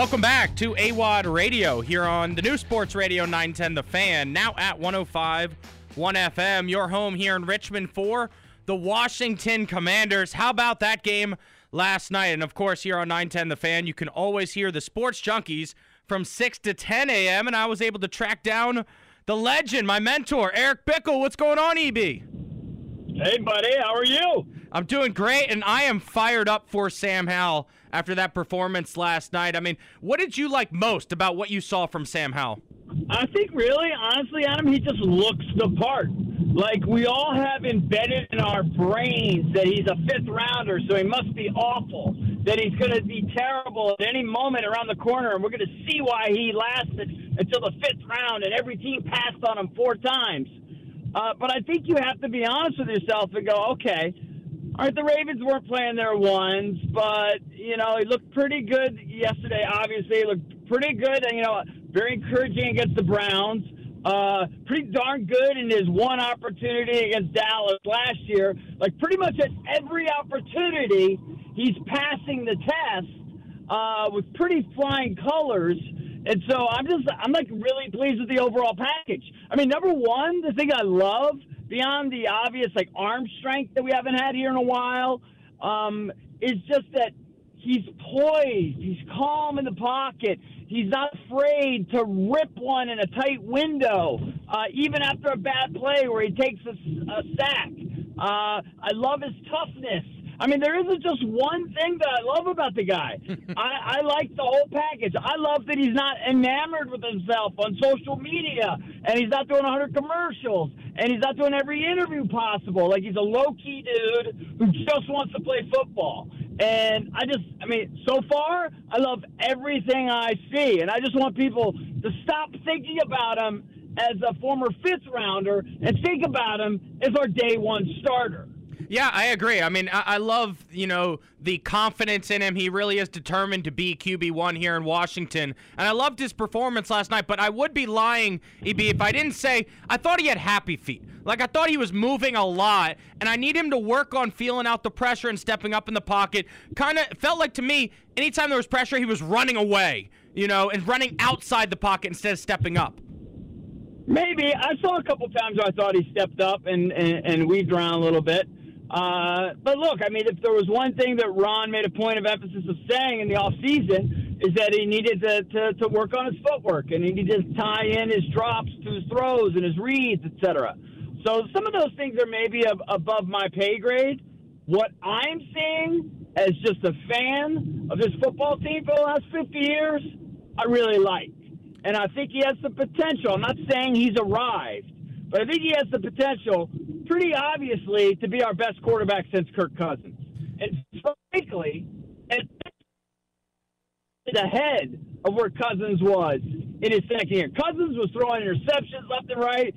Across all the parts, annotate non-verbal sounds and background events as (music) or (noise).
Welcome back to Awadd Radio here on the new Sports Radio 910 The Fan, now at 105 1 FM. Your home here in Richmond for the Washington Commanders. How about that game last night? And of course, here on 910 The Fan, you can always hear the Sports Junkies from 6 to 10 a.m. And I was able to track down the legend, my mentor, Eric Bickel. What's going on, EB? Hey, buddy, how are you? I'm doing great, and I am fired up for Sam Howell after that performance last night. I mean, what did you like most about what you saw from Sam Howell? I think, really, honestly, Adam, he just looks the part. Like, we all have embedded in our brains that he's a fifth rounder, so he must be awful, that he's going to be terrible at any moment around the corner, and we're going to see why he lasted until the fifth round, and every team passed on him four times. Uh, but I think you have to be honest with yourself and go, okay, all right, the Ravens weren't playing their ones, but you know he looked pretty good yesterday. Obviously, he looked pretty good, and you know very encouraging against the Browns. Uh, pretty darn good in his one opportunity against Dallas last year. Like pretty much at every opportunity, he's passing the test uh, with pretty flying colors. And so I'm just I'm like really pleased with the overall package. I mean, number one, the thing I love beyond the obvious like arm strength that we haven't had here in a while, um, is just that he's poised, he's calm in the pocket, he's not afraid to rip one in a tight window, uh, even after a bad play where he takes a, a sack. Uh, I love his toughness. I mean, there isn't just one thing that I love about the guy. (laughs) I, I like the whole package. I love that he's not enamored with himself on social media, and he's not doing 100 commercials, and he's not doing every interview possible. Like he's a low key dude who just wants to play football. And I just, I mean, so far, I love everything I see, and I just want people to stop thinking about him as a former fifth rounder and think about him as our day one starter. Yeah, I agree. I mean, I, I, love, you know, the confidence in him. He really is determined to be QB1 here in Washington. And I loved his performance last night, but I would be lying, EB, if I didn't say I thought he had happy feet. Like, I thought he was moving a lot, and I need him to work on feeling out the pressure and stepping up in the pocket. Kind of felt like to me, anytime there was pressure, he was running away, you know, and running outside the pocket instead of stepping up. Maybe. I saw a couple times where I thought he stepped up and, and, and weaved around a little bit. Uh, but look, I mean, if there was one thing that Ron made a point of emphasis of saying in the off season is that he needed to, to, to work on his footwork and he needed to tie in his drops to his throws and his reads, etc. So some of those things are maybe ab- above my pay grade. What I'm seeing as just a fan of this football team for the last 50 years, I really like. And I think he has the potential. I'm not saying he's arrived, but I think he has the potential, pretty obviously, to be our best quarterback since Kirk Cousins. And frankly, and ahead of where Cousins was in his second year. Cousins was throwing interceptions left and right.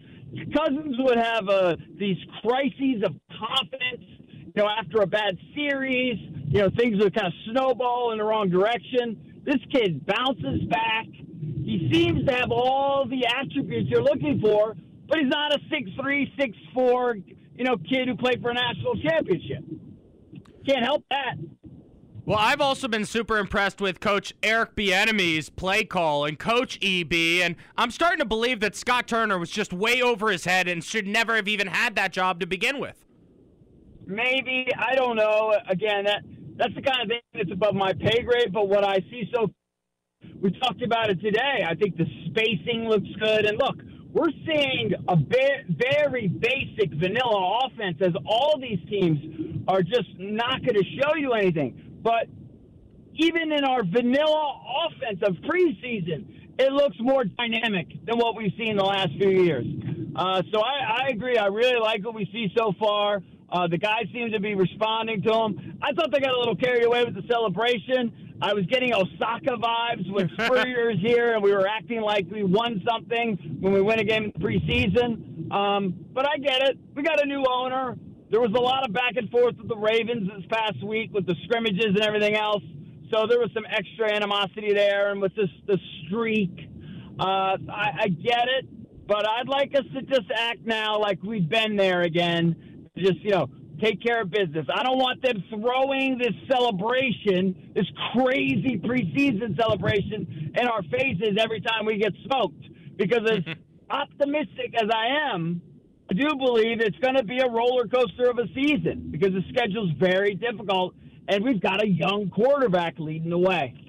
Cousins would have uh, these crises of confidence, you know, after a bad series. You know, things would kind of snowball in the wrong direction. This kid bounces back. He seems to have all the attributes you're looking for but he's not a six three, six four, you know, kid who played for a national championship. Can't help that. Well, I've also been super impressed with Coach Eric Bieniemy's play call and Coach EB, and I'm starting to believe that Scott Turner was just way over his head and should never have even had that job to begin with. Maybe I don't know. Again, that that's the kind of thing that's above my pay grade. But what I see so, we talked about it today. I think the spacing looks good, and look, we're seeing a very basic vanilla offense as all these teams are just not going to show you anything. But even in our vanilla offense of preseason, it looks more dynamic than what we've seen the last few years. Uh, so I, I agree. I really like what we see so far. Uh, the guys seem to be responding to them. I thought they got a little carried away with the celebration. I was getting Osaka vibes with (laughs) Spurrier's here, and we were acting like we won something when we win a game in the preseason. Um, but I get it. We got a new owner. There was a lot of back and forth with the Ravens this past week with the scrimmages and everything else. So there was some extra animosity there, and with this the streak, uh, I, I get it. But I'd like us to just act now like we've been there again just you know take care of business. I don't want them throwing this celebration, this crazy preseason celebration, in our faces every time we get smoked. Because as (laughs) optimistic as I am, I do believe it's going to be a roller coaster of a season because the schedule's very difficult, and we've got a young quarterback leading the way.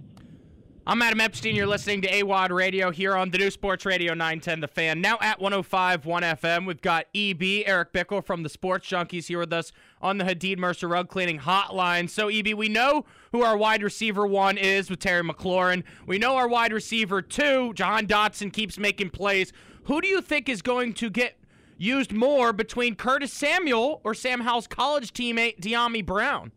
I'm Adam Epstein. You're listening to Awadd Radio here on the new Sports Radio 910 The Fan. Now at 105 1 FM, we've got EB, Eric Bickel from the Sports Junkies here with us on the Hadid Mercer Rug Cleaning Hotline. So, EB, we know who our wide receiver one is with Terry McLaurin. We know our wide receiver two, Jahan Dotson, keeps making plays. Who do you think is going to get used more between Curtis Samuel or Sam Howell's college teammate, Dyami Brown?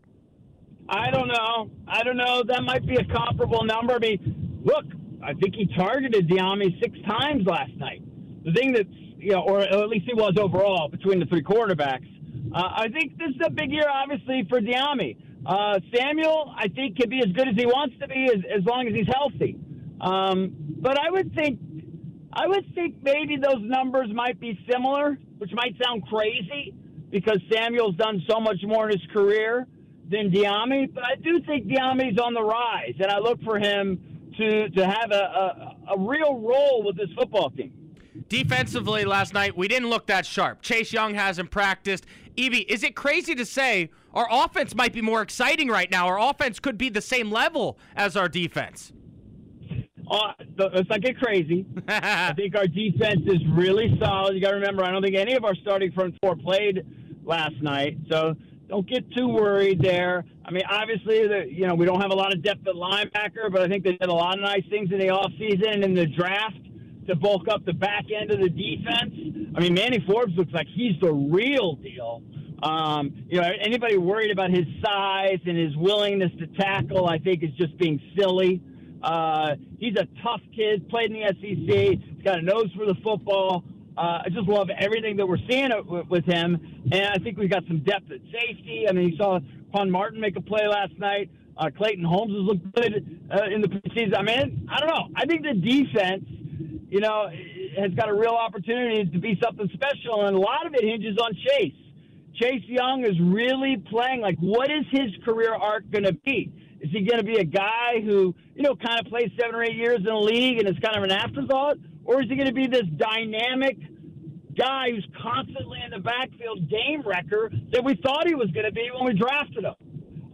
I don't know. I don't know. That might be a comparable number. I mean, look, I think he targeted Dyami six times last night. The thing that's, you know, or at least he was overall between the three quarterbacks. Uh, I think this is a big year, obviously, for Dyami. Uh, Samuel, I think, can be as good as he wants to be as, as long as he's healthy. Um, but I would think, I would think maybe those numbers might be similar, which might sound crazy because Samuel's done so much more in his career than Dyami, but I do think Dyami's on the rise, and I look for him to to have a, a, a real role with this football team. Defensively last night, we didn't look that sharp. Chase Young hasn't practiced. EB, is it crazy to say our offense might be more exciting right now? Our offense could be the same level as our defense. Uh, let's not get crazy. (laughs) I think our defense is really solid. You got to remember, I don't think any of our starting front four played last night, so don't get too worried there. I mean, obviously, the, you know, we don't have a lot of depth at linebacker, but I think they did a lot of nice things in the offseason and in the draft to bulk up the back end of the defense. I mean, Manny Forbes looks like he's the real deal. Um, you know, anybody worried about his size and his willingness to tackle, I think, is just being silly. Uh, he's a tough kid, played in the SEC, he's got a nose for the football. Uh, I just love everything that we're seeing with him, and I think we've got some depth at safety. I mean, you saw Quan Martin make a play last night. Uh, Clayton Holmes has looked good uh, in the preseason. I mean, I don't know. I think the defense, you know, has got a real opportunity to be something special, and a lot of it hinges on Chase. Chase Young is really playing like, what is his career arc going to be? Is he going to be a guy who, you know, kind of plays seven or eight years in the league and is kind of an afterthought? Or is he going to be this dynamic guy who's constantly in the backfield game wrecker that we thought he was going to be when we drafted him?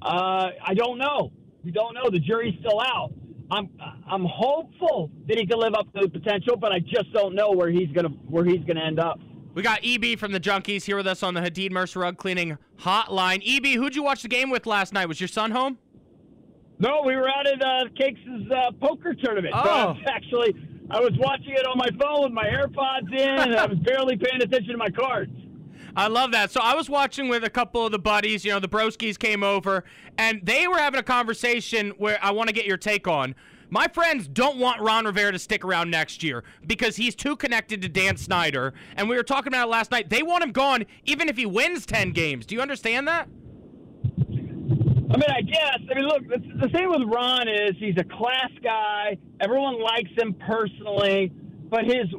Uh, I don't know. We don't know. The jury's still out. I'm I'm hopeful that he can live up to the potential, but I just don't know where he's gonna where he's gonna end up. We got EB from the Junkies here with us on the Hadid Mercer Rug Cleaning Hotline. EB, who'd you watch the game with last night? Was your son home? No, we were out at uh, Cakes' uh, poker tournament. Oh. actually I was watching it on my phone with my AirPods in, and I was (laughs) barely paying attention to my cards. I love that. So I was watching with a couple of the buddies. You know, the Broskis came over, and they were having a conversation where I want to get your take on. My friends don't want Ron Rivera to stick around next year because he's too connected to Dan Snyder. And we were talking about it last night. They want him gone even if he wins 10 games. Do you understand that? I mean, I guess. I mean, look, the, thing with Ron is he's a class guy. Everyone likes him personally, but his,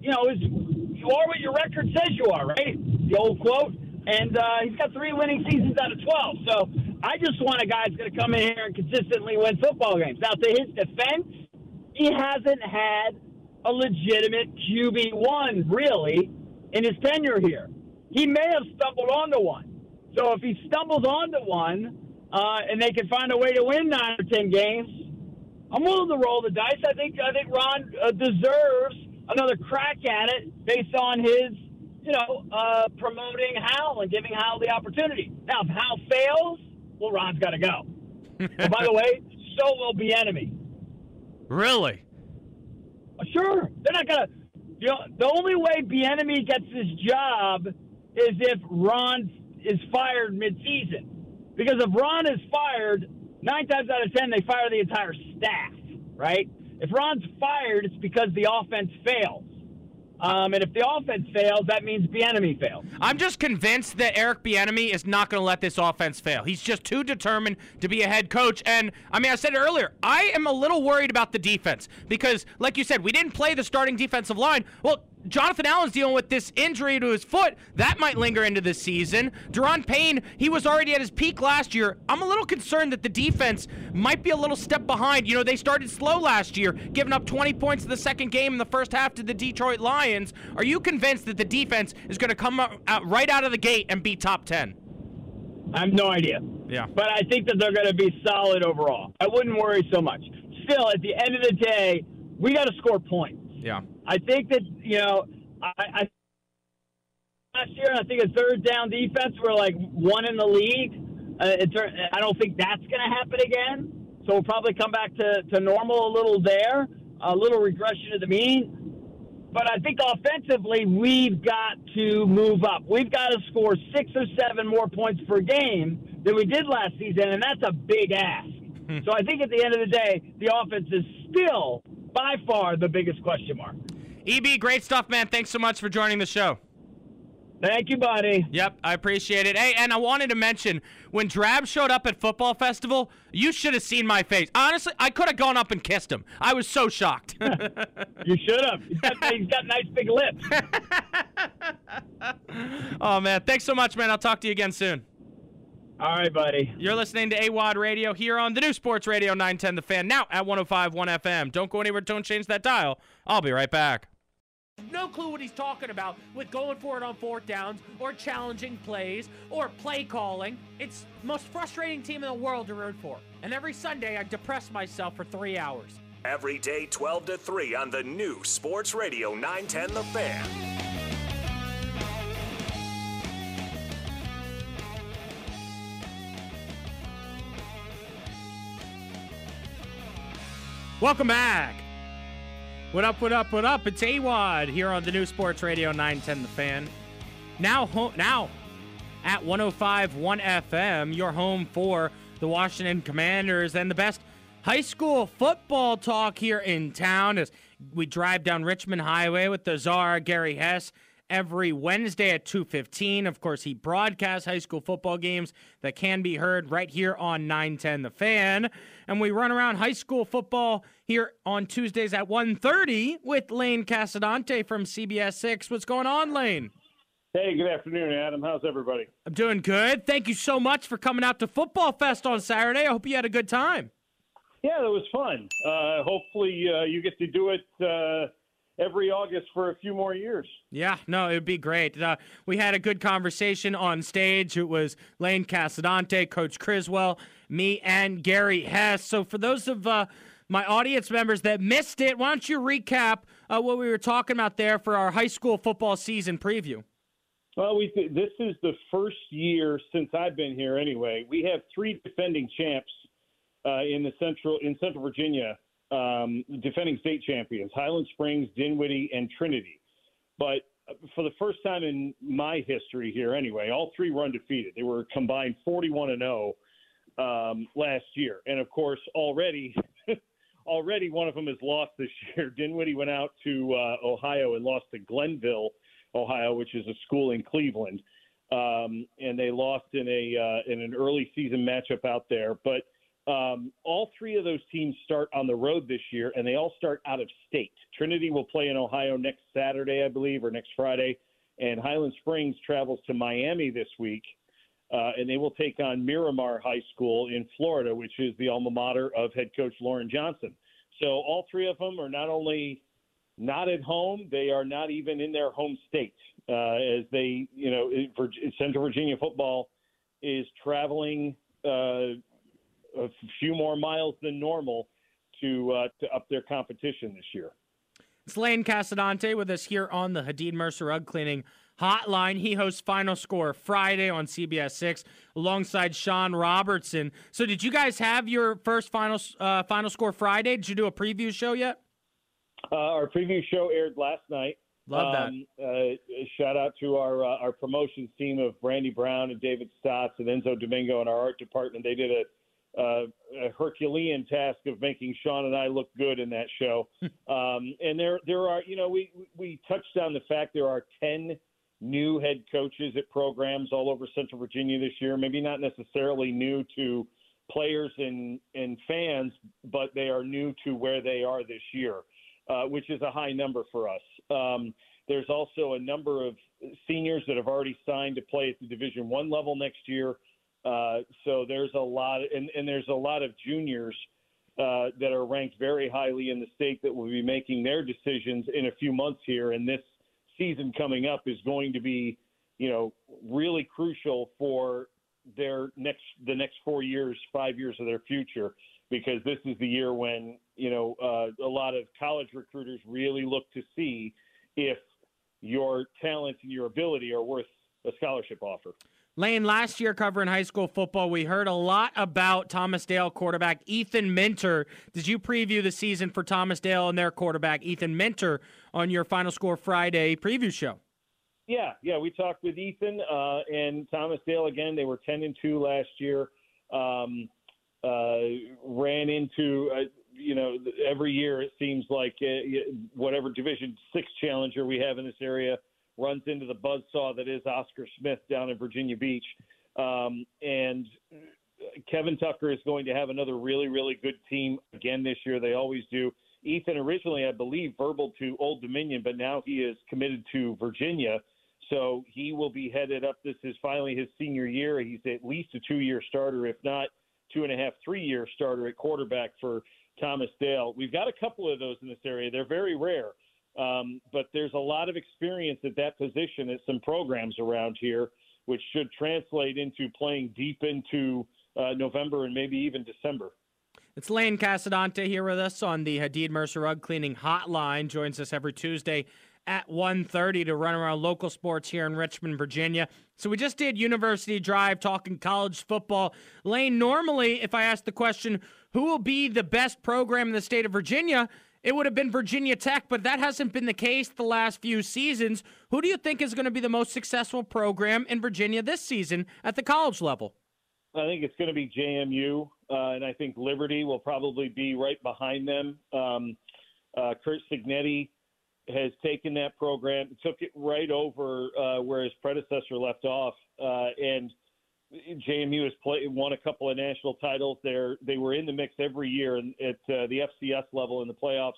you know, his, you are what your record says you are, right? The old quote. And uh, he's got three winning seasons out of 12. So I just want a guy that's going to come in here and consistently win football games. Now, to his defense, he hasn't had a legitimate QB1, really, in his tenure here. He may have stumbled onto one. So if he stumbles onto one, uh, and they can find a way to win nine or ten games, I'm willing to roll the dice. I think I think Ron uh, deserves another crack at it based on his, you know, uh, promoting Howell and giving Howell the opportunity. Now, if Howell fails, well, Ron's got to go. and (laughs) by the way, so will Bieniemy. Really? Uh, sure. They're not gonna. You know, the only way Bieniemy gets his job is if Ron is fired mid-season. Because if Ron is fired, nine times out of ten, they fire the entire staff, right? If Ron's fired, it's because the offense fails. Um, and if the offense fails, that means Bieniemy fails. I'm just convinced that Eric Bieniemy is not going to let this offense fail. He's just too determined to be a head coach. And I mean, I said it earlier. I am a little worried about the defense because, like you said, we didn't play the starting defensive line. Well, Jonathan Allen's dealing with this injury to his foot. That might linger into the season. Daron Payne, he was already at his peak last year. I'm a little concerned that the defense might be a little step behind. You know, they started slow last year, giving up 20 points in the second game in the first half to the Detroit Lions. Are you convinced that the defense is going to come out right out of the gate and be top 10? I have no idea. Yeah. But I think that they're going to be solid overall. I wouldn't worry so much. Still, at the end of the day, we got to score points. Yeah. I think that you know, I, I last year I think a third down defense were like one in the league. Uh, I don't think that's going to happen again. So we'll probably come back to, to normal a little there, a little regression to the mean. But I think offensively, we've got to move up. We've got to score six or seven more points per game than we did last season, and that's a big ask. Hmm. so I think at the end of the day, the offense is still by far the biggest question mark. EB, great stuff, man. Thanks so much for joining the show. Thank you, buddy. Yep, I appreciate it. Hey, and I wanted to mention when Drab showed up at football festival, you should have seen my face. Honestly, I could have gone up and kissed him. I was so shocked. (laughs) you should have. He's got, (laughs) he's got nice big lips. (laughs) oh man, thanks so much, man. I'll talk to you again soon. All right, buddy. You're listening to Awadd Radio here on the new Sports Radio 910 The Fan, now at 105.1 FM. Don't go anywhere, don't change that dial. I'll be right back. No clue what he's talking about with going for it on fourth downs or challenging plays or play calling. It's most frustrating team in the world to root for. And every Sunday I depress myself for three hours. Every day 12 to 3 on the new Sports Radio 910 The Fan. Welcome back. What up, what up, what up? It's Awadd here on the new Sports Radio 910 The Fan. Now, ho- now at 105.1 FM, your home for the Washington Commanders and the best high school football talk here in town as we drive down Richmond Highway with the czar, Gary Hess, every Wednesday at 2:15. Of course, he broadcasts high school football games that can be heard right here on 910 The Fan, and we run around high school football here on Tuesdays at 1:30 with Lane Casadonte from CBS 6. What's going on, Lane? Hey, good afternoon, Adam. How's everybody? I'm doing good. Thank you so much for coming out to Football Fest on Saturday. I hope you had a good time. Yeah, it was fun. Uh, hopefully, uh, you get to do it uh, every August for a few more years. Yeah, no, it would be great. Uh, we had a good conversation on stage. It was Lane Casadonte, Coach Criswell, me, and Gary Hess. So for those of uh, my audience members that missed it, why don't you recap uh, what we were talking about there for our high school football season preview? Well, we th- this is the first year since I've been here. Anyway, we have three defending champs uh, in the central in Central Virginia um, defending state champions Highland Springs, Dinwiddie, and Trinity. But for the first time in my history here, anyway, all three were undefeated. They were combined 41 and 0 um, last year, and of course, already. (laughs) already, one of them has lost this year. (laughs) Dinwiddie went out to uh, Ohio and lost to Glenville, Ohio, which is a school in Cleveland, um, and they lost in a uh, in an early season matchup out there. But um, all three of those teams start on the road this year, and they all start out of state. Trinity will play in Ohio next Saturday, I believe, or next Friday, and Highland Springs travels to Miami this week, uh, and they will take on Miramar High School in Florida, which is the alma mater of head coach Loren Johnson. So all three of them are not only not at home, they are not even in their home state, uh, as they, you know, Central Virginia football is traveling. Uh, a few more miles than normal to uh, to up their competition this year. It's Lane Casadonte with us here on the Hadid Mercer Rug Cleaning Hotline. He hosts Final Score Friday on CBS Six alongside Sean Robertson. So, did you guys have your first Final uh, Final Score Friday? Did you do a preview show yet? Uh, our preview show aired last night. Love that. Um, uh, shout out to our uh, our promotions team of Brandy Brown and David Stotts and Enzo Domingo and our art department. They did a uh, a Herculean task of making Sean and I look good in that show. (laughs) um, and there, there are, you know, we we touched on the fact there are ten new head coaches at programs all over Central Virginia this year. Maybe not necessarily new to players and and fans, but they are new to where they are this year, uh, which is a high number for us. Um, There's also a number of seniors that have already signed to play at the Division One level next year. Uh, so there's a lot, and, and there's a lot of juniors uh, that are ranked very highly in the state that will be making their decisions in a few months here. And this season coming up is going to be, you know, really crucial for their next the next four years, five years of their future, because this is the year when you know uh, a lot of college recruiters really look to see if your talent and your ability are worth a scholarship offer. Lane, last year covering high school football, we heard a lot about Thomas Dale quarterback Ethan Minter. Did you preview the season for Thomas Dale and their quarterback Ethan Minter on your Final Score Friday preview show? Yeah, yeah, we talked with Ethan uh, and Thomas Dale again. They were ten and two last year. Um, uh, ran into uh, you know every year it seems like uh, whatever Division Six challenger we have in this area runs into the buzzsaw that is Oscar Smith down in Virginia Beach. Um, and Kevin Tucker is going to have another really, really good team again this year. They always do. Ethan originally, I believe, verbal to Old Dominion, but now he is committed to Virginia. So he will be headed up. This is finally his senior year. He's at least a two year starter, if not two and a half, three year starter at quarterback for Thomas Dale. We've got a couple of those in this area. They're very rare. Um, but there's a lot of experience at that position at some programs around here, which should translate into playing deep into uh, November and maybe even December. It's Lane Casadonte here with us on the Hadid Mercer Rug Cleaning Hotline. Joins us every Tuesday at 1.30 to run around local sports here in Richmond, Virginia. So we just did University Drive talking college football. Lane, normally if I ask the question, who will be the best program in the state of Virginia – it would have been Virginia Tech, but that hasn't been the case the last few seasons. Who do you think is going to be the most successful program in Virginia this season at the college level? I think it's going to be JMU, uh, and I think Liberty will probably be right behind them. Um, uh, Curt Cignetti has taken that program, took it right over uh, where his predecessor left off, uh, and – JMU has played won a couple of national titles. There, they were in the mix every year and at uh, the FCS level in the playoffs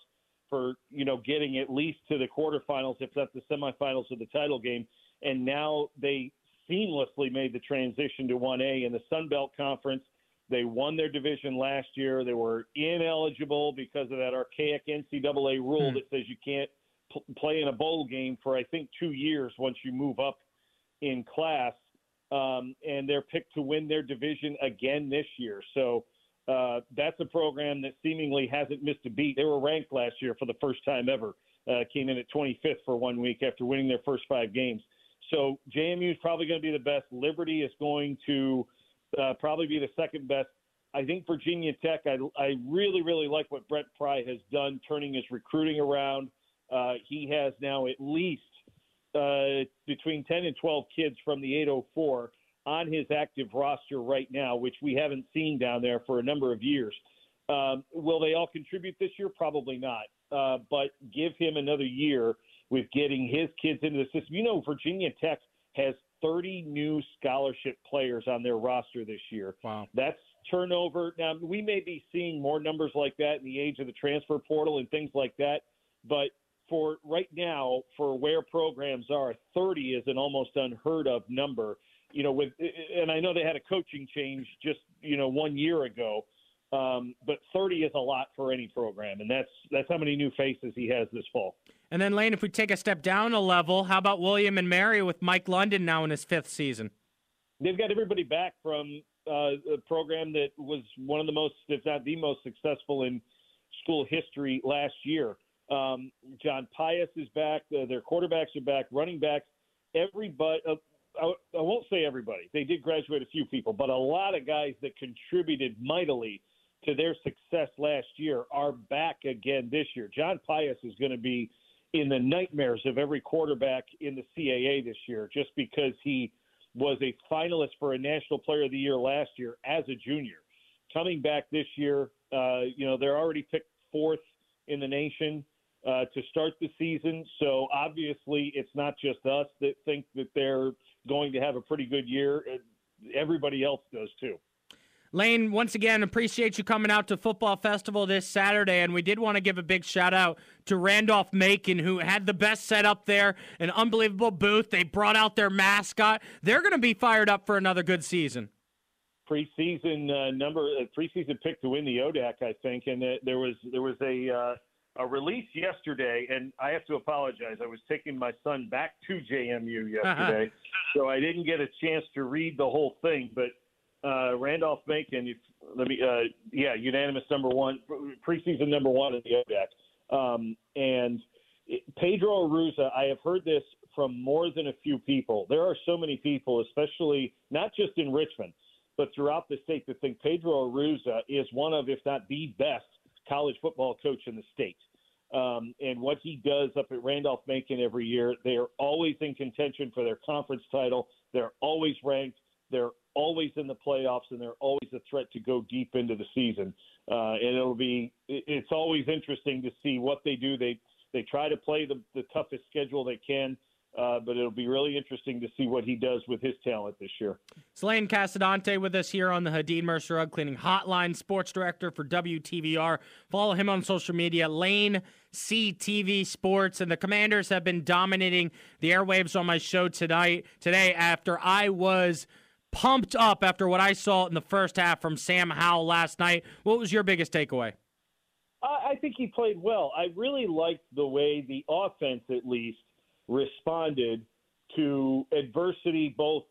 for you know getting at least to the quarterfinals, if not the semifinals of the title game. And now they seamlessly made the transition to 1A in the Sun Belt Conference. They won their division last year. They were ineligible because of that archaic NCAA rule hmm. that says you can't p- play in a bowl game for I think two years once you move up in class um, and they're picked to win their division again this year. So uh, that's a program that seemingly hasn't missed a beat. They were ranked last year for the first time ever. Uh, came in at 25th for one week after winning their first five games. So JMU is probably going to be the best. Liberty is going to uh, probably be the second best. I think Virginia Tech. I, I really, really like what Brent Pry has done, turning his recruiting around. Uh, he has now at least uh, between 10 and 12 kids from the 804 on his active roster right now, which we haven't seen down there for a number of years. Um, will they all contribute this year? Probably not. Uh, but give him another year with getting his kids into the system. You know, Virginia Tech has 30 new scholarship players on their roster this year. Wow. That's turnover. Now, we may be seeing more numbers like that in the age of the transfer portal and things like that, but for right now, for where programs are, 30 is an almost unheard of number. You know, with and I know they had a coaching change just you know one year ago, um, but 30 is a lot for any program, and that's that's how many new faces he has this fall. And then Lane, if we take a step down a level, how about William and Mary with Mike London now in his fifth season? They've got everybody back from uh, a program that was one of the most, if not the most successful in school history last year. Um, John Pius is back. Uh, their quarterbacks are back. Running backs. Everybody. Uh, I, I won't say everybody. They did graduate a few people, but a lot of guys that contributed mightily to their success last year are back again this year. John Pius is going to be in the nightmares of every quarterback in the CAA this year, just because he was a finalist for a National Player of the Year last year as a junior. Coming back this year, uh, you know they're already picked fourth in the nation uh, to start the season. So obviously, it's not just us that think that they're going to have a pretty good year. Everybody else does too. Lane, once again, appreciate you coming out to Football Festival this Saturday. And we did want to give a big shout out to Randolph Macon, who had the best setup there, an unbelievable booth. They brought out their mascot. They're going to be fired up for another good season. Preseason uh, number, uh, preseason pick to win the ODAC, I think, and uh, there was there was a uh, a release yesterday, and I have to apologize. I was taking my son back to JMU yesterday, so I didn't get a chance to read the whole thing. But uh, Randolph Macon, if, let me, uh, yeah, unanimous number one, preseason number one in the ODAC. Um, and it, Pedro Arruza, I have heard this from more than a few people. There are so many people, especially not just in Richmond, but throughout the state, that think Pedro Arruza is one of, if not the best, college football coach in the state. Um, and what he does up at Randolph Macon every year, they are always in contention for their conference title. They're always ranked. They're always in the playoffs, and they're always a threat to go deep into the season. Uh, and it'll be it's always interesting to see what they do. They they try to play the, the toughest schedule they can. Uh, but it'll be really interesting to see what he does with his talent this year. Lane Casadonte with us here on the Hadid Mercer Rug Cleaning Hotline, sports director for WTVR. Follow him on social media, Lane CTV Sports. And the Commanders have been dominating the airwaves on my show tonight today after I was pumped up after what I saw in the first half from Sam Howell last night. What was your biggest takeaway? I think he played well. I really liked the way the offense, at least, responded to adversity, both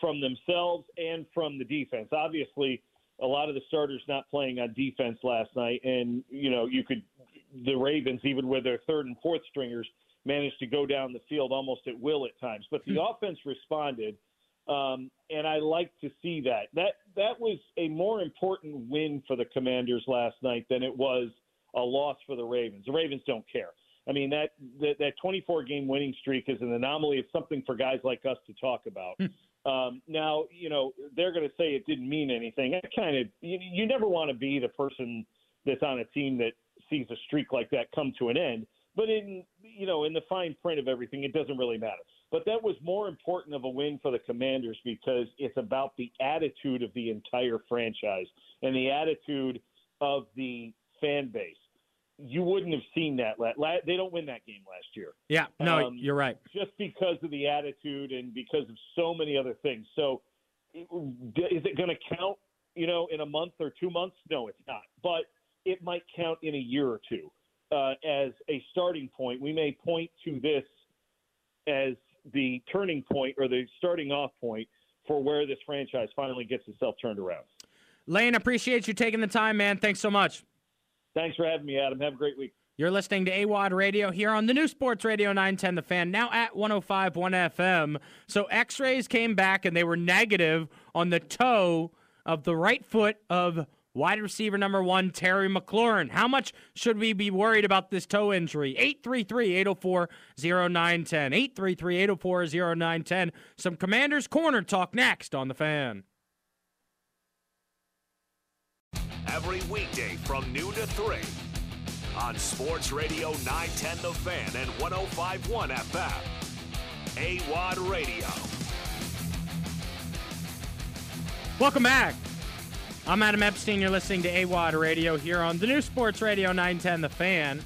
from themselves and from the defense. Obviously, a lot of the starters not playing on defense last night, and you know you could the Ravens, even with their third and fourth stringers, managed to go down the field almost at will at times. But the hmm. offense responded um, and I like to see that. That that was a more important win for the Commanders last night than it was a loss for the Ravens. The Ravens don't care. I mean that that, that 24 game winning streak is an anomaly. It's something for guys like us to talk about. Hmm. um, now, you know they're going to say it didn't mean anything. That kind of you, you never want to be the person that's on a team that sees a streak like that come to an end. But in you know in the fine print of everything, it doesn't really matter. But that was more important of a win for the Commanders because it's about the attitude of the entire franchise and the attitude of the fan base. You wouldn't have seen that. They don't win that game last year. Yeah, no, um, you're right. Just because of the attitude and because of so many other things. So, is it going to count? You know, in a month or two months? No, it's not. But it might count in a year or two uh, as a starting point. We may point to this as the turning point or the starting off point for where this franchise finally gets itself turned around. Lane, appreciate you taking the time, man. Thanks so much. Thanks for having me, Adam. Have a great week. You're listening to Awadd Radio here on the new Sports Radio 910 The Fan, now at 105.1 FM. So x rays came back and they were negative on the toe of the right foot of Wide receiver number one, Terry McLaurin. How much should we be worried about this toe injury? 833 804 0910. 833 804 0910. Some Commanders Corner talk next on The Fan. Every weekday from noon to 3 on Sports Radio 910 The Fan and 1051 FM. Awadd Radio. Welcome back. I'm Adam Epstein. You're listening to Awadd Radio here on the new Sports Radio 910 The Fan.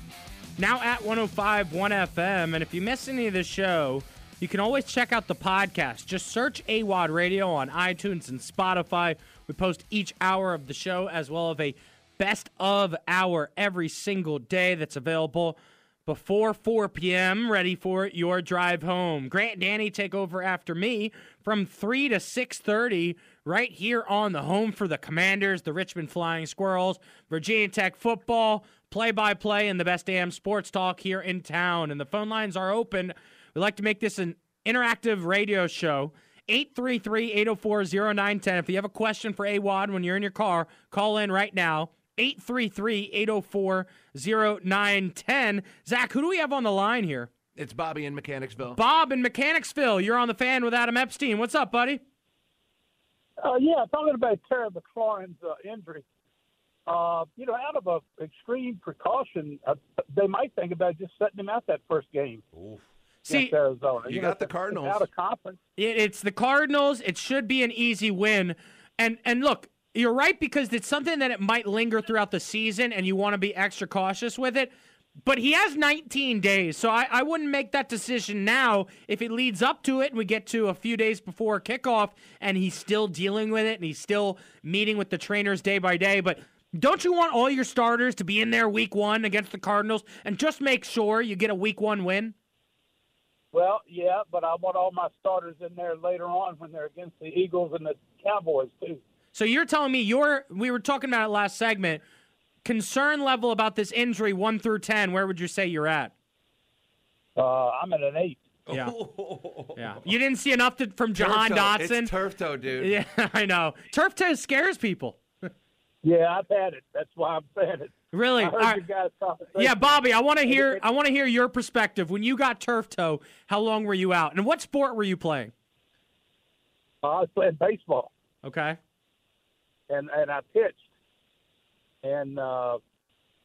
Now at 105 1 FM. And if you miss any of the show, you can always check out the podcast. Just search Awadd Radio on iTunes and Spotify. We post each hour of the show as well as a best of hour every single day that's available before 4 p.m. Ready for your drive home. Grant Danny take over after me from 3 to 6:30 right here on the home for the Commanders, the Richmond Flying Squirrels, Virginia Tech football, play-by-play and the best damn sports talk here in town. And the phone lines are open. We like to make this an interactive radio show. 833-804-0910. If you have a question for Awadd when you're in your car, call in right now. 833 804 0910. Zach, who do we have on the line here? It's Bobby in Mechanicsville. Bob in Mechanicsville. You're on the fan with Adam Epstein. What's up, buddy? Uh, yeah, talking about Terry McLaurin's uh, injury. Uh, you know, out of a extreme precaution, uh, they might think about just setting him out that first game. Oof. See, Arizona. You, you got know, the Cardinals out of conference. It, it's the Cardinals. It should be an easy win. And and look, you're right because it's something that it might linger throughout the season, and you want to be extra cautious with it. But he has 19 days, so I, I wouldn't make that decision now. If it leads up to it and we get to a few days before kickoff and he's still dealing with it and he's still meeting with the trainers day by day, but don't you want all your starters to be in there week one against the Cardinals and just make sure you get a week one win? Well, yeah, but I want all my starters in there later on when they're against the Eagles and the Cowboys too. So you're telling me you're we were talking about it last segment. Concern level about this injury one through ten, where would you say you're at? Uh, I'm at an eight. Yeah. (laughs) Yeah. You didn't see enough to, from Jahan Turf. Dotson? It's turf toe, dude. (laughs) yeah, I know. Turf toe scares people. (laughs) Yeah, I've had it. That's why I'm saying it. Really? I heard All right. you guys talking. Yeah, Bobby, I want to hear I want to hear your perspective. When you got turf toe, how long were you out? And what sport were you playing? I was playing baseball, Okay. and and I pitched, and uh,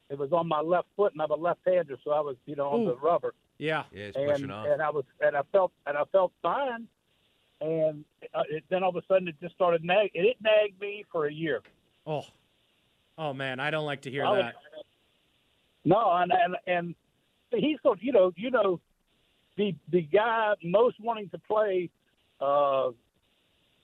it was on my left foot, and I'm a left-hander, so I was, you know, on Ooh. the rubber, Yeah. Yeah, it's pushing and off. and I was, and I felt, and I felt fine, and uh, it, then all of a sudden it just started nag, and it nagged me for a year. Oh. Oh man, I don't like to hear I was- that. No, and and and he's going. You know, you know, the the guy most wanting to play uh,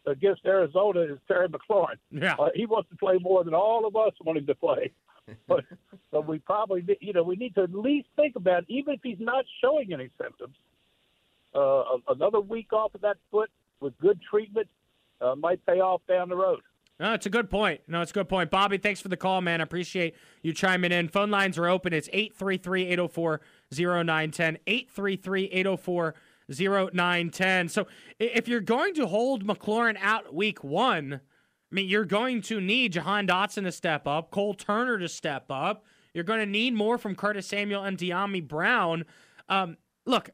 against Arizona is Terry McLaurin. Yeah. Uh, he wants to play more than all of us want him to play. (laughs) but but we probably need- you know we need to at least think about it, even if he's not showing any symptoms. Uh, another week off of that foot with good treatment uh, might pay off down the road. No, it's a good point. No, it's a good point. Bobby, thanks for the call, man. I appreciate you chiming in. Phone lines are open. It's 833 804 0910. 833 804 0910. So if you're going to hold McLaurin out week one, I mean, you're going to need Jahan Dotson to step up, Cole Turner to step up. You're going to need more from Curtis Samuel and Dyami Brown. Um, look,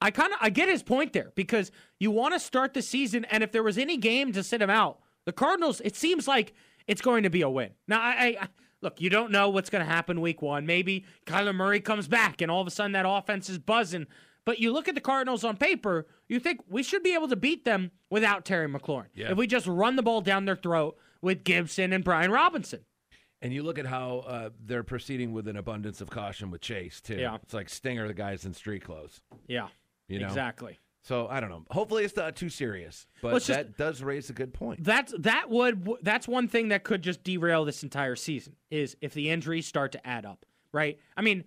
I kind of I get his point there because you want to start the season, and if there was any game to sit him out, the Cardinals. It seems like it's going to be a win. Now, I, I look, you don't know what's going to happen week one. Maybe Kyler Murray comes back, and all of a sudden that offense is buzzing. But you look at the Cardinals on paper, you think we should be able to beat them without Terry McLaurin. Yeah. If we just run the ball down their throat with Gibson and Brian Robinson. And you look at how uh, they're proceeding with an abundance of caution with Chase too. Yeah. it's like Stinger, the guys in street clothes. Yeah, You know, exactly. So I don't know. Hopefully, it's not too serious, but Well, just- that does raise a good point. That's that would that's one thing that could just derail this entire season is if the injuries start to add up, right? I mean,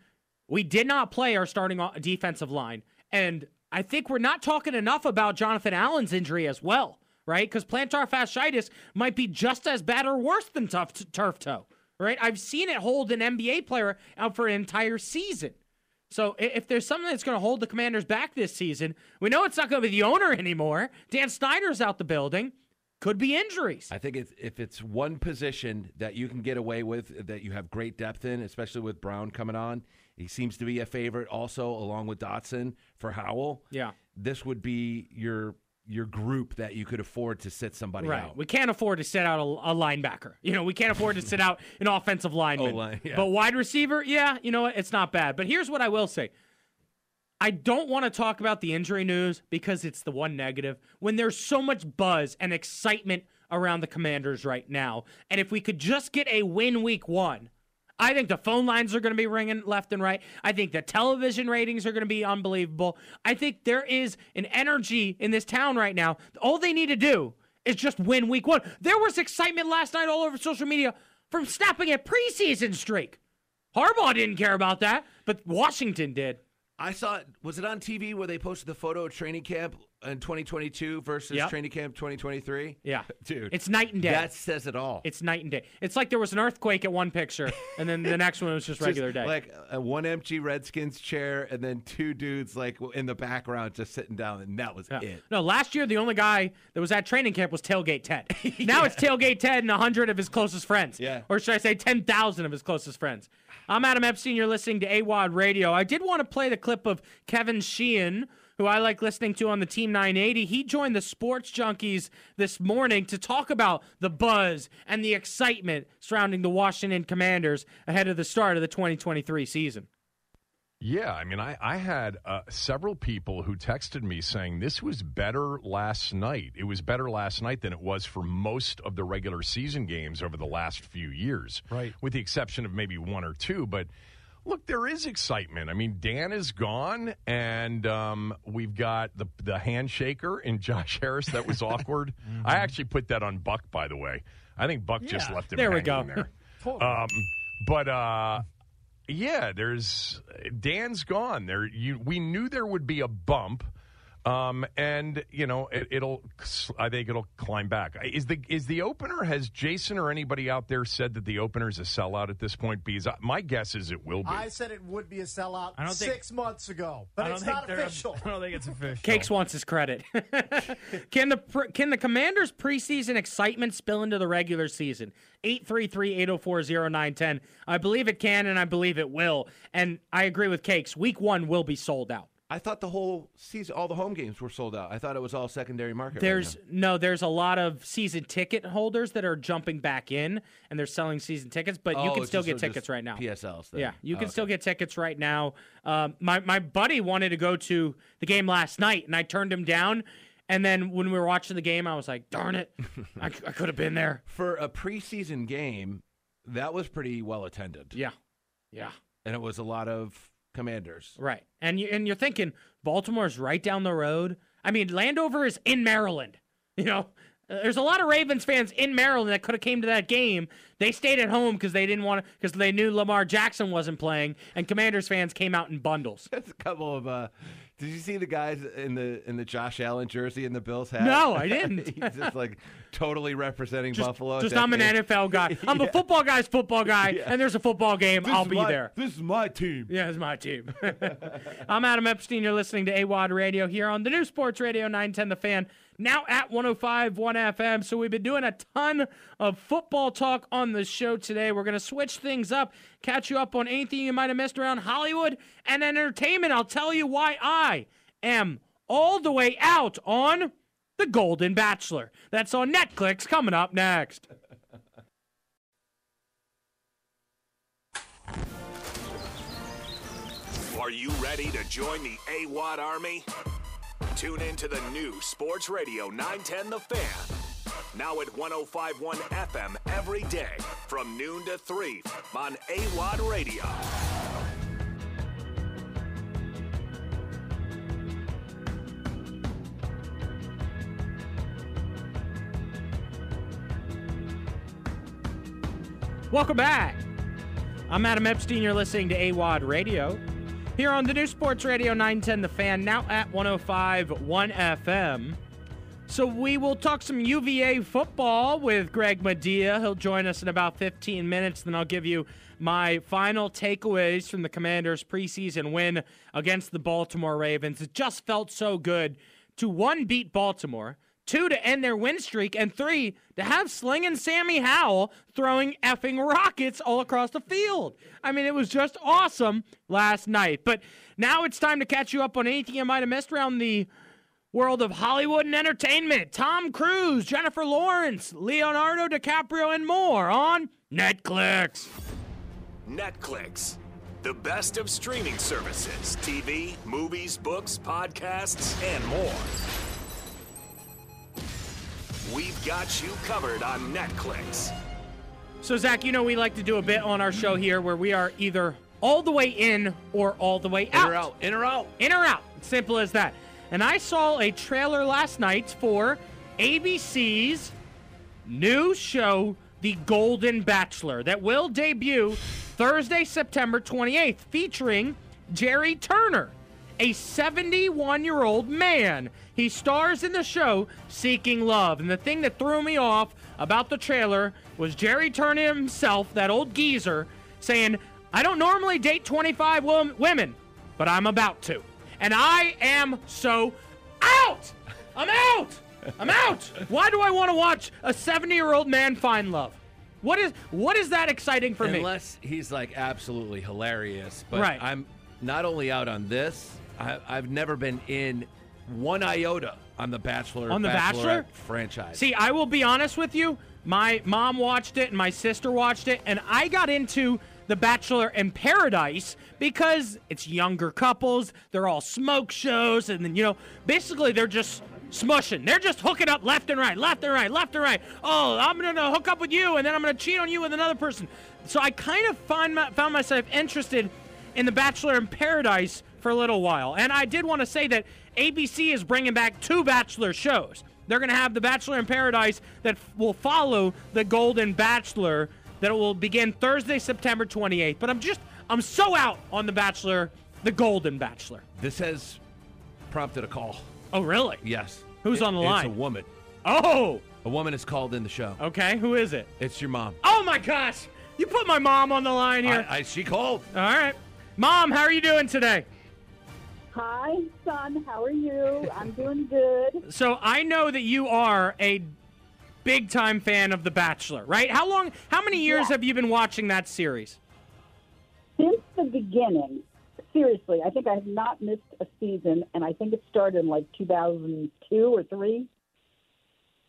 we did not play our starting defensive line, and I think we're not talking enough about Jonathan Allen's injury as well, right? Because plantar fasciitis might be just as bad or worse than tough turf toe, right? I've seen it hold an NBA player out for an entire season. So if there's something that's going to hold the Commanders back this season, we know it's not going to be the owner anymore. Dan Snyder's out the building. Could be injuries. I think it's, if it's one position that you can get away with, that you have great depth in, especially with Brown coming on, he seems to be a favorite also, along with Dotson for Howell. Yeah. This would be your your group that you could afford to sit somebody Right. out. We can't afford to sit out a, a linebacker. You know, we can't afford to sit out an offensive (laughs) oh, lineman. O-line, yeah. But wide receiver, yeah, you know what? It's not bad. But here's what I will say. I don't want to talk about the injury news because it's the one negative when there's so much buzz and excitement around the commanders right now. And if we could just get a win week one, I think the phone lines are going to be ringing left and right. I think the television ratings are going to be unbelievable. I think there is an energy in this town right now. All they need to do is just win week one. There was excitement last night all over social media from snapping a preseason streak. Harbaugh didn't care about that, but Washington did. I saw it. Was it on TV where they posted the photo of training camp in 2022 versus Yep. training camp 2023? Yeah. (laughs) Dude. It's night and day. That says it all. It's night and day. It's like there was an earthquake at one picture, and then the next one was just (laughs) Just regular day. Like a one empty Redskins chair, and then two dudes like in the background just sitting down, and that was Yeah. it. No, last year the only guy that was at training camp was Tailgate Ted. (laughs) Now it's Tailgate Ted and hundred of his closest friends. Yeah. Or should I say ten thousand of his closest friends? I'm Adam Epstein. You're listening to Awadd Radio. I did want to play the clip of Kevin Sheehan, who I like listening to on the Team 980. He joined the Sports Junkies this morning to talk about the buzz and the excitement surrounding the Washington Commanders ahead of the start of the 2023 season. Yeah, I mean, I, I had uh, several people who texted me saying this was better last night. It was better last night than it was for most of the regular season games over the last few years. Right. With the exception of maybe one or two. But look, there is excitement. I mean, Dan is gone, and um, we've got the, the handshaker in (laughs) Josh Harris. That was awkward. (laughs) I actually put that on Buck, by the way. I think Buck just left him there we go. there. (laughs) Um, but uh, yeah, there's Dan's gone. There, you we knew there would be a bump, um, and you know it, it'll. I think it'll climb back. Is the is the opener? Has Jason or anybody out there said that the opener is a sellout at this point? Because I- my guess is it will be. I said it would be a sellout I don't think- six months ago, but it's not official. (laughs) I don't think it's official. Cakes wants his credit. (laughs) can the can the Commanders preseason excitement spill into the regular season? 833-804-0910. I believe it can and I believe it will. And I agree with Cakes. Week 1 will be sold out. I thought the whole season, all the home games were sold out. I thought it was all secondary market. right There's now. no, there's a lot of season ticket holders that are jumping back in and they're selling season tickets, but you Oh, can still just- get tickets right now. PSLs. then. Yeah, you Oh, can still get tickets right now. Um, my my buddy wanted to go to the game last night, and I turned him down. And then when we were watching the game, I was like, "Darn it, (laughs) I, I could have been there." for a preseason game. That was pretty well attended. Yeah, yeah, and it was a lot of commanders. right. And you and you're thinking Baltimore's right down the road. I mean, Landover is in Maryland. (laughs) You know, there's a lot of Ravens fans in Maryland that could have came to that game. They stayed at home because they didn't want to because they knew Lamar Jackson wasn't playing, and Commanders fans came out in bundles. (laughs) That's a couple of. uh Did you see the guys in the in the Josh Allen jersey in the Bills hat? No, I (laughs) didn't. He's just like totally representing Just, Buffalo. just I'm an game. NFL guy. (laughs) I'm Yeah. a football guy's football guy, Yeah. and there's a football game. This I'll be my- there. This is my team. Yeah, it's my team. (laughs) I'm Adam Epstein. You're listening to Awadd Radio here on the new Sports Radio 910 The Fan, now at 105.1 FM. So we've been doing a ton of football talk on the show today. We're going to switch things up, catch you up on anything you might have missed around Hollywood and entertainment. I'll tell you why I am all the way out on The Golden Bachelor. That's on NetClix coming up next. Are you ready to join the Awadd Army? Tune in to the new Sports Radio 910 The Fan. Now at 1051 FM every day from noon to 3 on Awadd Radio. Welcome back. I'm Adam Epstein. You're listening to Awadd Radio here on the new Sports Radio 910 The Fan, now at 105.1 FM. So we will talk some UVA football with Greg Madia. He'll join us in about 15 minutes. Then I'll give you my final takeaways from the Commanders' preseason win against the Baltimore Ravens. It just felt so good to one beat Baltimore, two to end their win streak, and three to have Slinging Sammy Howell throwing effing rockets all across the field. I mean, it was just awesome last night. But now it's time to catch you up on anything you might have missed around the world of Hollywood and entertainment. Tom Cruise, Jennifer Lawrence, Leonardo DiCaprio, and more on NetClix. NetClix, the best of streaming services, TV, movies, books, podcasts, and more. We've got you covered on NetClix. So, Zach, you know we like to do a bit on our show here where we are either all the way in or all the way out. In or out. In or out. In or out. Simple as that. And I saw a trailer last night for ABC's new show, The Golden Bachelor, that will debut Thursday, September 28th, featuring Gerry Turner, a 71 year old man. He stars in the show Seeking Love. And the thing that threw me off about the trailer was Gerry Turner himself, that old geezer, saying, I don't normally date 25 wo- women, but I'm about to. And I am so out! I'm out! I'm out! Why do I want to watch a 70 year old man find love? What is what is that exciting for me? Unless he's like absolutely hilarious. But Right. I'm not only out on this, I, I've never been in one iota on the Bachelor On The Bachelor? Franchise. See, I will be honest with you. My mom watched it and my sister watched it, and I got into The Bachelor in Paradise because it's younger couples. They're all smoke shows, and then you know, basically they're just smushing. They're just hooking up left and right, left and right, left and right. Oh, I'm gonna hook up with you, and then I'm gonna cheat on you with another person. So I kind of find my, found myself interested in The Bachelor in Paradise for a little while, and I did want to say that ABC is bringing back two Bachelor shows. They're going to have The Bachelor in Paradise that f- will follow The Golden Bachelor that will begin Thursday, September 28th. But I'm just, I'm so out on The Bachelor, The Golden Bachelor. This has prompted a call. Oh, really? Yes. Who's It- on the line? It's a woman. Oh, A woman is called in the show. okay. Who is it? It's your mom. Oh, my gosh. You put my mom on the line here. I, I, she called. All right. Mom, how are you doing today? Hi, son. How are you? I'm doing good. (laughs) So I know that you are a big time fan of The Bachelor, right? How long, how many years Yeah. have you been watching that series? Since the beginning, seriously, I think I have not missed a season, and I think it started in like 2002 or three.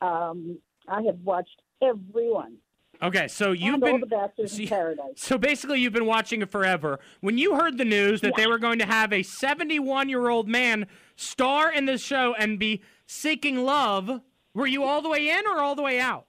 Um, I have watched everyone. Okay, so you've been so in (laughs) Paradise. So basically, you've been watching it forever. When you heard the news that they were going to have a 71 year old man star in this show and be seeking love, were you all the way in or all the way out?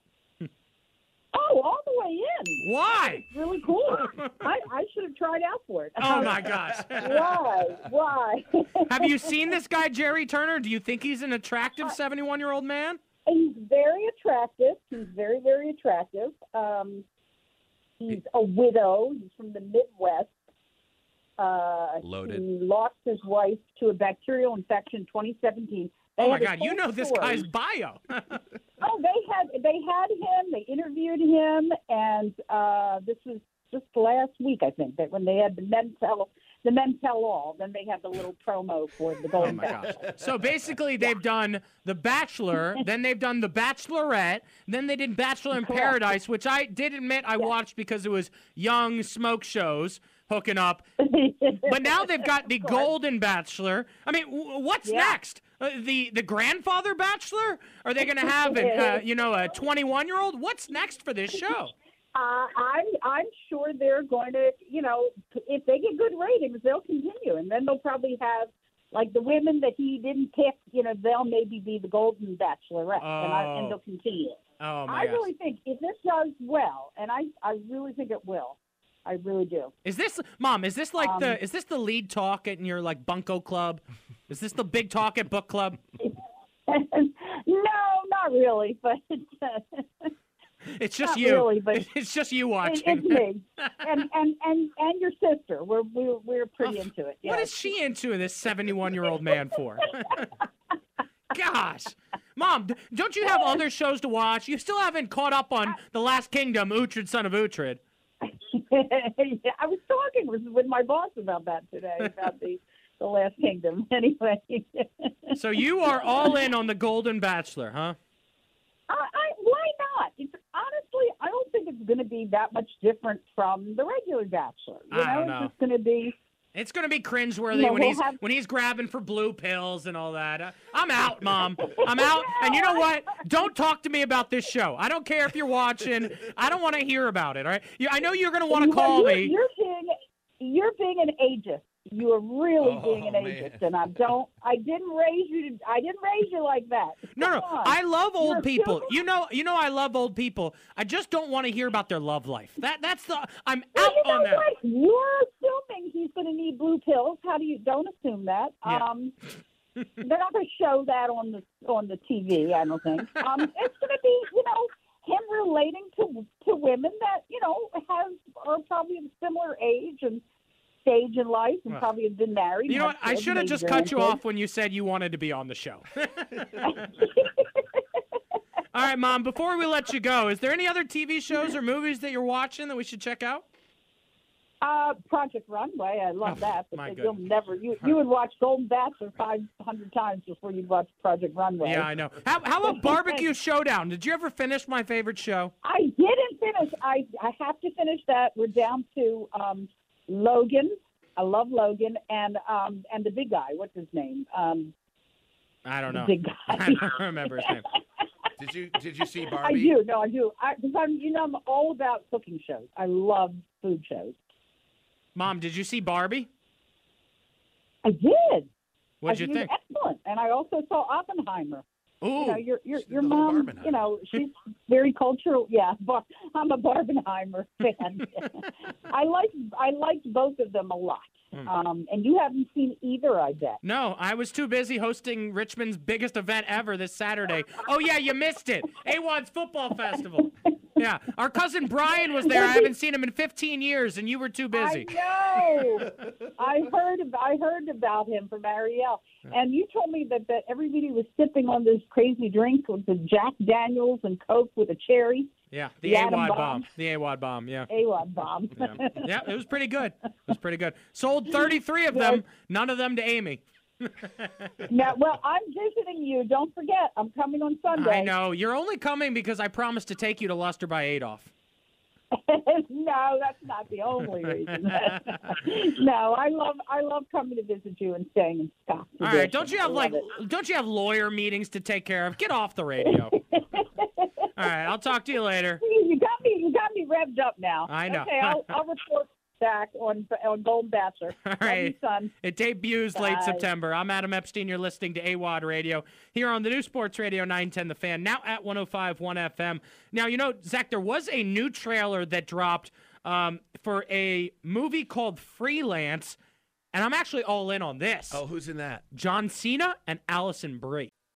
Oh, all the way in. Why? Really cool. I, I should have tried out for it. (laughs) Oh my gosh. (laughs) Why? Why? Have you seen this guy, Gerry Turner? Do you think he's an attractive 71 year old man? He's very attractive. He's very, very attractive. Um, he's a widow. He's from the Midwest. Uh, Loaded. He lost his wife to a bacterial infection in 2017. They Oh my God, you know this guy's bio. (laughs) Oh, they had they had him. They interviewed him, and uh, this was just last week, I think, that when they had the men tell the men tell all, then they have the little promo for the Oh Golden my Bachelor. gosh. So basically, they've done The Bachelor, (laughs) then they've done The Bachelorette, then they did Bachelor in. Paradise, which I did admit I watched because it was young smoke shows hooking up. (laughs) But now they've got the Golden Bachelor. I mean, w- what's Yeah. next? Uh, the the grandfather bachelor? Are they going to have an, uh, (laughs) you know a 21 year old? What's next for this show? Uh, I'm I'm sure they're going to, you know, if they get good ratings, they'll continue, and then they'll probably have like the women that he didn't pick. You know, they'll maybe be the Golden Bachelorette, and, I, Oh. and they'll continue. Oh my I gosh. really think if this does well, and I I really think it will, I really do. Is this mom? Is this like Um, the is this the lead talk at your like bunko club? Is this the big talk at book club? (laughs) no, not really, but It's just Not you. really, but- (laughs) it's just you watching. it's me (laughs) and and and and your sister. We're we're we're pretty into it. What yes. is she into this 71 year old man for? (laughs) Gosh. Mom, don't you have other shows to watch? You still haven't caught up on The Last Kingdom, Uhtred, son of Uhtred. I was talking with, with my boss about that today about the the Last Kingdom. Anyway, So you are all in on The Golden Bachelor, huh? I, I, why not? It's, honestly, I don't think it's going to be that much different from the regular Bachelor. You I know, don't know. it's just going to be. It's gonna be cringeworthy No, when we'll he's have- when he's grabbing for blue pills and all that. Uh, I'm out, Mom. (laughs) I'm out. And you know what? Don't talk to me about this show. I don't care if you're watching. I don't want to hear about it. All right? I know you're gonna want to call you're, me. You're being you're being an ageist. You are really Oh, being an man. ageist, and I don't. I didn't raise you. To, I didn't raise you like that. No, no. On. I love You're old people. assuming- You know, you know, I love old people. I just don't want to hear about their love life. That that's the. I'm Well, out you know on that. what? You're assuming he's going to need blue pills. How do you don't assume that? Yeah. Um, they're not going to show that on the on the TV. I don't think. (laughs) Um, it's going to be you know him relating to to women that you know have are probably of similar age and stage in life and Well, probably have been married. You know what? I should have just cut you off when you said you wanted to be on the show. (laughs) All right, Mom. Before we let you go, is there any other TV shows or movies that you're watching that we should check out? Uh, Project Runway, I love Oh, that, but you'll never you you would watch Golden Bachelor five hundred times before you'd watch Project Runway. Yeah, I know. How, how about (laughs) Barbecue Showdown? Did you ever finish my favorite show? I didn't finish. I I have to finish that. We're down to um, Logan. I love Logan and um and the big guy. What's his name? Um, I don't the know. big guy. (laughs) I don't remember his name. (laughs) Did you did you see Barbie? I do. No, I do. I because I'm you know I'm all about cooking shows. I love food shows. Mom, did you see Barbie? I did. What'd I you think think? Excellent. And I also saw Oppenheimer. Ooh, You know, your your your mom. You know, she's very cultural. Yeah, (laughs) Bar- I'm a Barbenheimer fan. (laughs) I like I liked both of them a lot. Hmm. Um, and you haven't seen either, I bet. no, I was too busy hosting Richmond's biggest event ever this Saturday. Oh yeah, you missed it. A1's football festival. (laughs) Yeah, our cousin Brian was there. I haven't seen him in 15 years, and you were too busy. I know. I heard I heard about him from Ariel, and you told me that that everybody was sipping on this crazy drink with the Jack Daniels and Coke with a cherry. Yeah, the The Awadd bomb. bomb. The Awadd bomb. Yeah. Awadd bomb. Yeah. yeah, it was pretty good. It was pretty good. Sold (laughs) 33 of them, none of them to Amy. (laughs) now, well, I'm visiting you. Don't forget, I'm coming on Sunday. I know. You're only coming because I promised to take you to Luster by Adolf. (laughs) no, that's not the only reason. (laughs) no, I love I love coming to visit you and staying in Scotts. All right, don't you have like it. don't you have lawyer meetings to take care of? Get off the radio. (laughs) All right, I'll talk to you later. You got me. You got me revved up now. I know. Okay, I'll, I'll report back on on Golden Bachelor. (laughs) All Love you, right. son. It debuts late September. I'm Adam Epstein. You're listening to Awadd Radio here on the new Sports Radio 910 The Fan, now at 105.1 FM. Now, you know, Zach, there was a new trailer that dropped um, for a movie called Freelance, and I'm actually all in on this. Oh, who's in that? John Cena and Alison Brie.